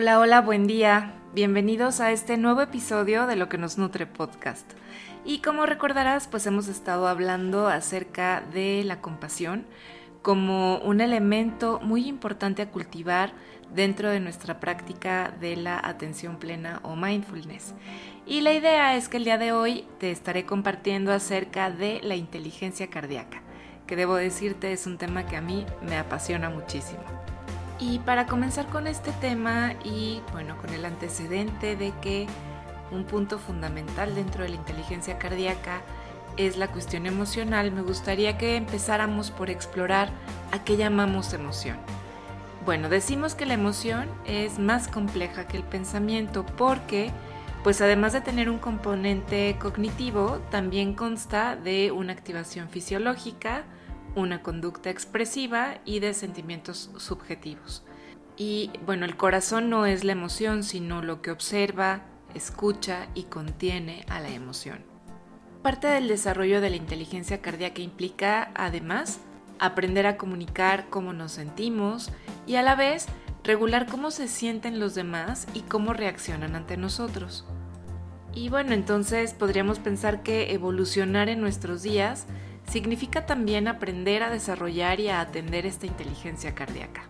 Hola, hola, buen día. Bienvenidos a este nuevo episodio de Lo que nos nutre podcast. Y como recordarás, pues hemos estado hablando acerca de la compasión como un elemento muy importante a cultivar dentro de nuestra práctica de la atención plena o mindfulness. Y la idea es que el día de hoy te estaré compartiendo acerca de la inteligencia cardíaca, que debo decirte es un tema que a mí me apasiona muchísimo. Y para comenzar con este tema y bueno, con el antecedente de que un punto fundamental dentro de la inteligencia cardíaca es la cuestión emocional, me gustaría que empezáramos por explorar a qué llamamos emoción. Bueno, decimos que la emoción es más compleja que el pensamiento porque, pues además de tener un componente cognitivo, también consta de una activación fisiológica, una conducta expresiva y de sentimientos subjetivos. Y bueno, el corazón no es la emoción, sino lo que observa, escucha y contiene a la emoción. Parte del desarrollo de la inteligencia cardíaca implica, además, aprender a comunicar cómo nos sentimos y a la vez regular cómo se sienten los demás y cómo reaccionan ante nosotros. Y bueno, entonces podríamos pensar que evolucionar en nuestros días significa también aprender a desarrollar y a atender esta inteligencia cardíaca.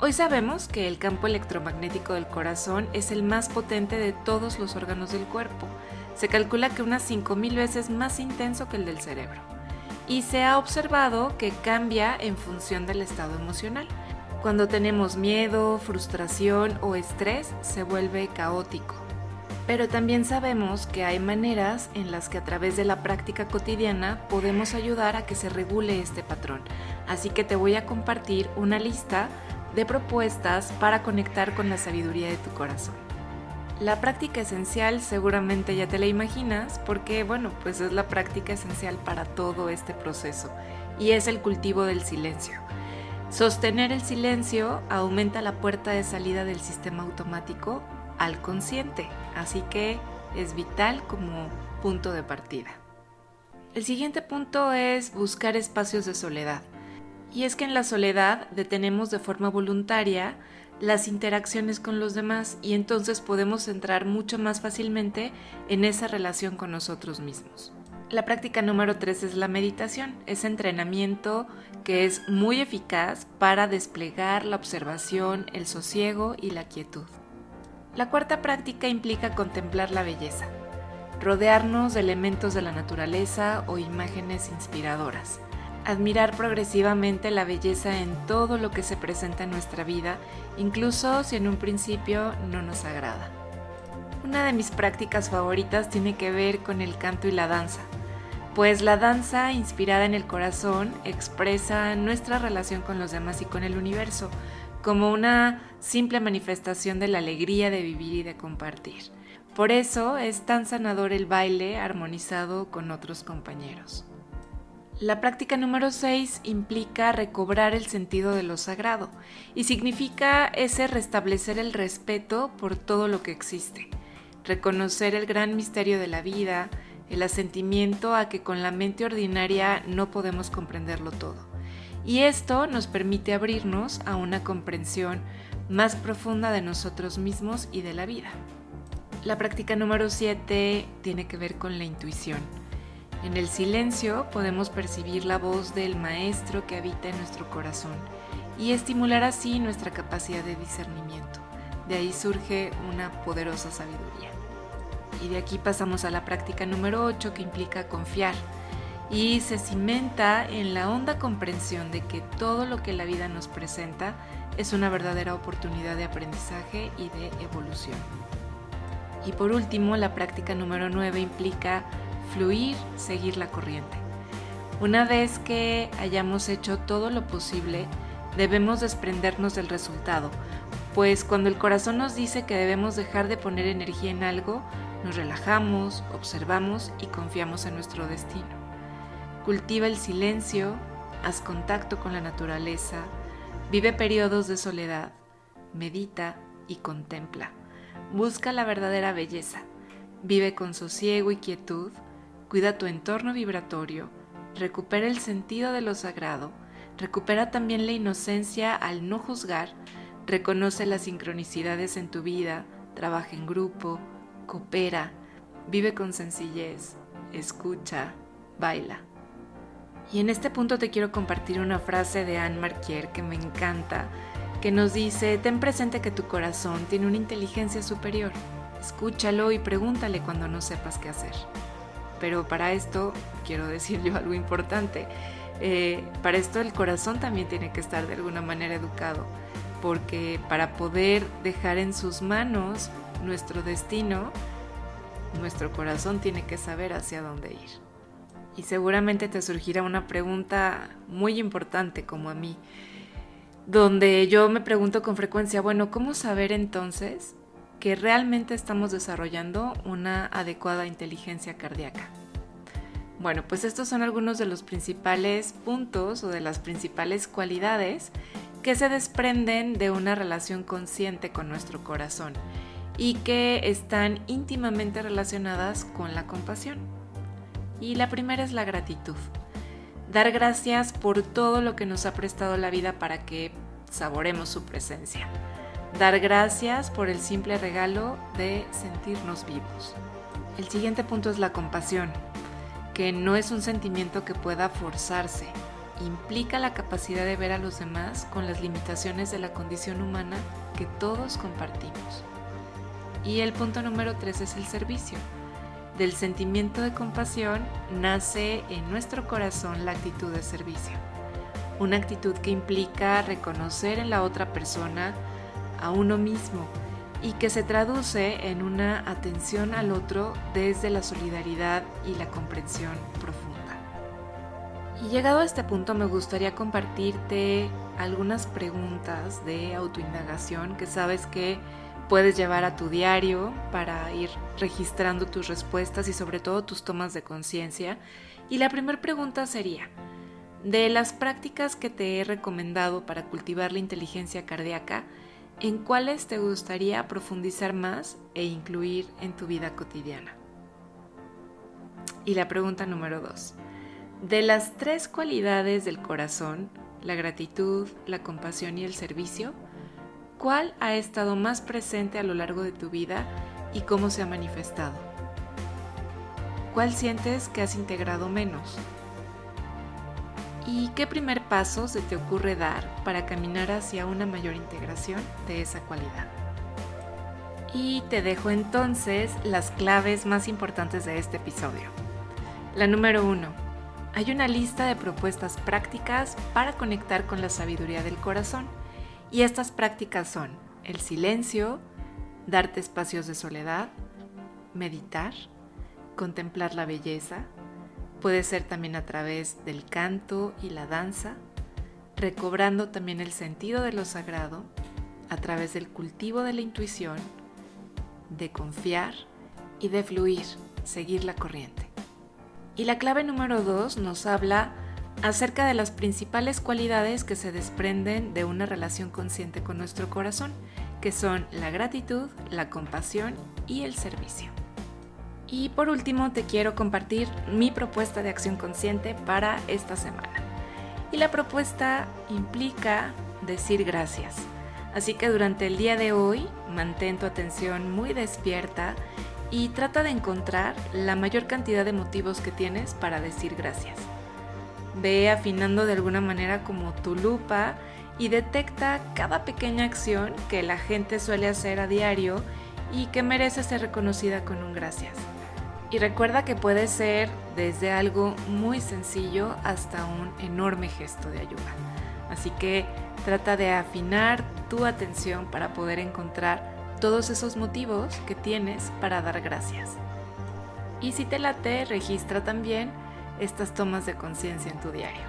Hoy sabemos que el campo electromagnético del corazón es el más potente de todos los órganos del cuerpo. Se calcula que unas 5.000 veces más intenso que el del cerebro. Y se ha observado que cambia en función del estado emocional. Cuando tenemos miedo, frustración o estrés, se vuelve caótico. Pero también sabemos que hay maneras en las que a través de la práctica cotidiana podemos ayudar a que se regule este patrón. Así que te voy a compartir una lista de propuestas para conectar con la sabiduría de tu corazón. La práctica esencial seguramente ya te la imaginas porque, bueno, pues es la práctica esencial para todo este proceso y es el cultivo del silencio. Sostener el silencio aumenta la puerta de salida del sistema automático al consciente, así que es vital como punto de partida. El siguiente punto es buscar espacios de soledad. Y es que en la soledad detenemos de forma voluntaria las interacciones con los demás y entonces podemos entrar mucho más fácilmente en esa relación con nosotros mismos. La práctica número 3 es la meditación, ese entrenamiento que es muy eficaz para desplegar la observación, el sosiego y la quietud. La cuarta práctica implica contemplar la belleza, rodearnos de elementos de la naturaleza o imágenes inspiradoras, admirar progresivamente la belleza en todo lo que se presenta en nuestra vida, incluso si en un principio no nos agrada. Una de mis prácticas favoritas tiene que ver con el canto y la danza, pues la danza inspirada en el corazón expresa nuestra relación con los demás y con el universo, como una simple manifestación de la alegría de vivir y de compartir. Por eso es tan sanador el baile armonizado con otros compañeros. La práctica número 6 implica recobrar el sentido de lo sagrado y significa ese restablecer el respeto por todo lo que existe, reconocer el gran misterio de la vida, el asentimiento a que con la mente ordinaria no podemos comprenderlo todo y esto nos permite abrirnos a una comprensión más profunda de nosotros mismos y de la vida. La práctica número 7 tiene que ver con la intuición. En el silencio podemos percibir la voz del maestro que habita en nuestro corazón y estimular así nuestra capacidad de discernimiento. De ahí surge una poderosa sabiduría. Y de aquí pasamos a la práctica número 8 que implica confiar y se cimenta en la honda comprensión de que todo lo que la vida nos presenta es una verdadera oportunidad de aprendizaje y de evolución. Y por último, la práctica número 9 implica fluir, seguir la corriente. Una vez que hayamos hecho todo lo posible, debemos desprendernos del resultado, pues cuando el corazón nos dice que debemos dejar de poner energía en algo, nos relajamos, observamos y confiamos en nuestro destino. Cultiva el silencio, haz contacto con la naturaleza, vive periodos de soledad, medita y contempla. Busca la verdadera belleza, vive con sosiego y quietud, cuida tu entorno vibratorio, recupera el sentido de lo sagrado, recupera también la inocencia al no juzgar, reconoce las sincronicidades en tu vida, trabaja en grupo, coopera, vive con sencillez, escucha, baila. Y en este punto te quiero compartir una frase de Anne Marquier que me encanta, que nos dice, ten presente que tu corazón tiene una inteligencia superior. Escúchalo y pregúntale cuando no sepas qué hacer. Pero para esto quiero decir yo algo importante. Eh, para esto el corazón también tiene que estar de alguna manera educado, porque para poder dejar en sus manos nuestro destino, nuestro corazón tiene que saber hacia dónde ir. Y seguramente te surgirá una pregunta muy importante como a mí, donde yo me pregunto con frecuencia, bueno, ¿cómo saber entonces que realmente estamos desarrollando una adecuada inteligencia cardíaca? Bueno, pues estos son algunos de los principales puntos o de las principales cualidades que se desprenden de una relación consciente con nuestro corazón y que están íntimamente relacionadas con la compasión. Y la primera es la gratitud. Dar gracias por todo lo que nos ha prestado la vida para que saboremos su presencia. Dar gracias por el simple regalo de sentirnos vivos. El siguiente punto es la compasión, que no es un sentimiento que pueda forzarse. Implica la capacidad de ver a los demás con las limitaciones de la condición humana que todos compartimos. Y el punto número tres es el servicio del sentimiento de compasión nace en nuestro corazón la actitud de servicio. Una actitud que implica reconocer en la otra persona a uno mismo y que se traduce en una atención al otro desde la solidaridad y la comprensión profunda. Y llegado a este punto me gustaría compartirte algunas preguntas de autoindagación que sabes que puedes llevar a tu diario para ir registrando tus respuestas y sobre todo tus tomas de conciencia. Y la primera pregunta sería, de las prácticas que te he recomendado para cultivar la inteligencia cardíaca, ¿en cuáles te gustaría profundizar más e incluir en tu vida cotidiana? Y la pregunta número dos, de las tres cualidades del corazón, la gratitud, la compasión y el servicio, ¿Cuál ha estado más presente a lo largo de tu vida y cómo se ha manifestado? ¿Cuál sientes que has integrado menos? ¿Y qué primer paso se te ocurre dar para caminar hacia una mayor integración de esa cualidad? Y te dejo entonces las claves más importantes de este episodio. La número uno. Hay una lista de propuestas prácticas para conectar con la sabiduría del corazón y estas prácticas son el silencio, darte espacios de soledad, meditar, contemplar la belleza, puede ser también a través del canto y la danza, recobrando también el sentido de lo sagrado, a través del cultivo de la intuición, de confiar y de fluir, seguir la corriente. Y la clave número dos nos habla acerca de las principales cualidades que se desprenden de una relación consciente con nuestro corazón, que son la gratitud, la compasión y el servicio. Y por último te quiero compartir mi propuesta de acción consciente para esta semana. Y la propuesta implica decir gracias. Así que durante el día de hoy mantén tu atención muy despierta y trata de encontrar la mayor cantidad de motivos que tienes para decir gracias. Ve afinando de alguna manera como tu lupa y detecta cada pequeña acción que la gente suele hacer a diario y que merece ser reconocida con un gracias. Y recuerda que puede ser desde algo muy sencillo hasta un enorme gesto de ayuda. Así que trata de afinar tu atención para poder encontrar todos esos motivos que tienes para dar gracias. Y si te late, registra también estas tomas de conciencia en tu diario.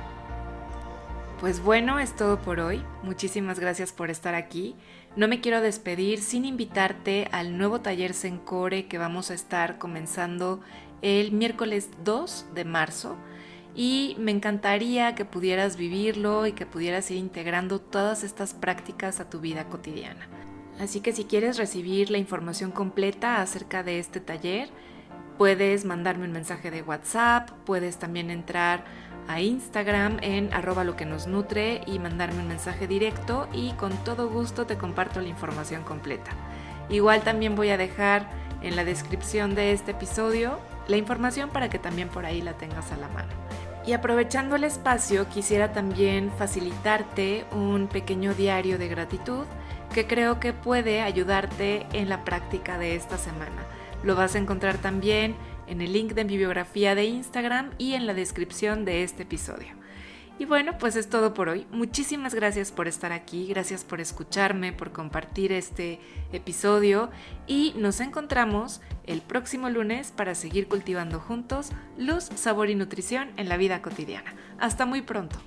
Pues bueno, es todo por hoy. Muchísimas gracias por estar aquí. No me quiero despedir sin invitarte al nuevo taller Sencore que vamos a estar comenzando el miércoles 2 de marzo y me encantaría que pudieras vivirlo y que pudieras ir integrando todas estas prácticas a tu vida cotidiana. Así que si quieres recibir la información completa acerca de este taller, Puedes mandarme un mensaje de WhatsApp, puedes también entrar a Instagram en arroba lo que nos nutre y mandarme un mensaje directo y con todo gusto te comparto la información completa. Igual también voy a dejar en la descripción de este episodio la información para que también por ahí la tengas a la mano. Y aprovechando el espacio, quisiera también facilitarte un pequeño diario de gratitud que creo que puede ayudarte en la práctica de esta semana. Lo vas a encontrar también en el link de mi biografía de Instagram y en la descripción de este episodio. Y bueno, pues es todo por hoy. Muchísimas gracias por estar aquí, gracias por escucharme, por compartir este episodio y nos encontramos el próximo lunes para seguir cultivando juntos luz, sabor y nutrición en la vida cotidiana. Hasta muy pronto.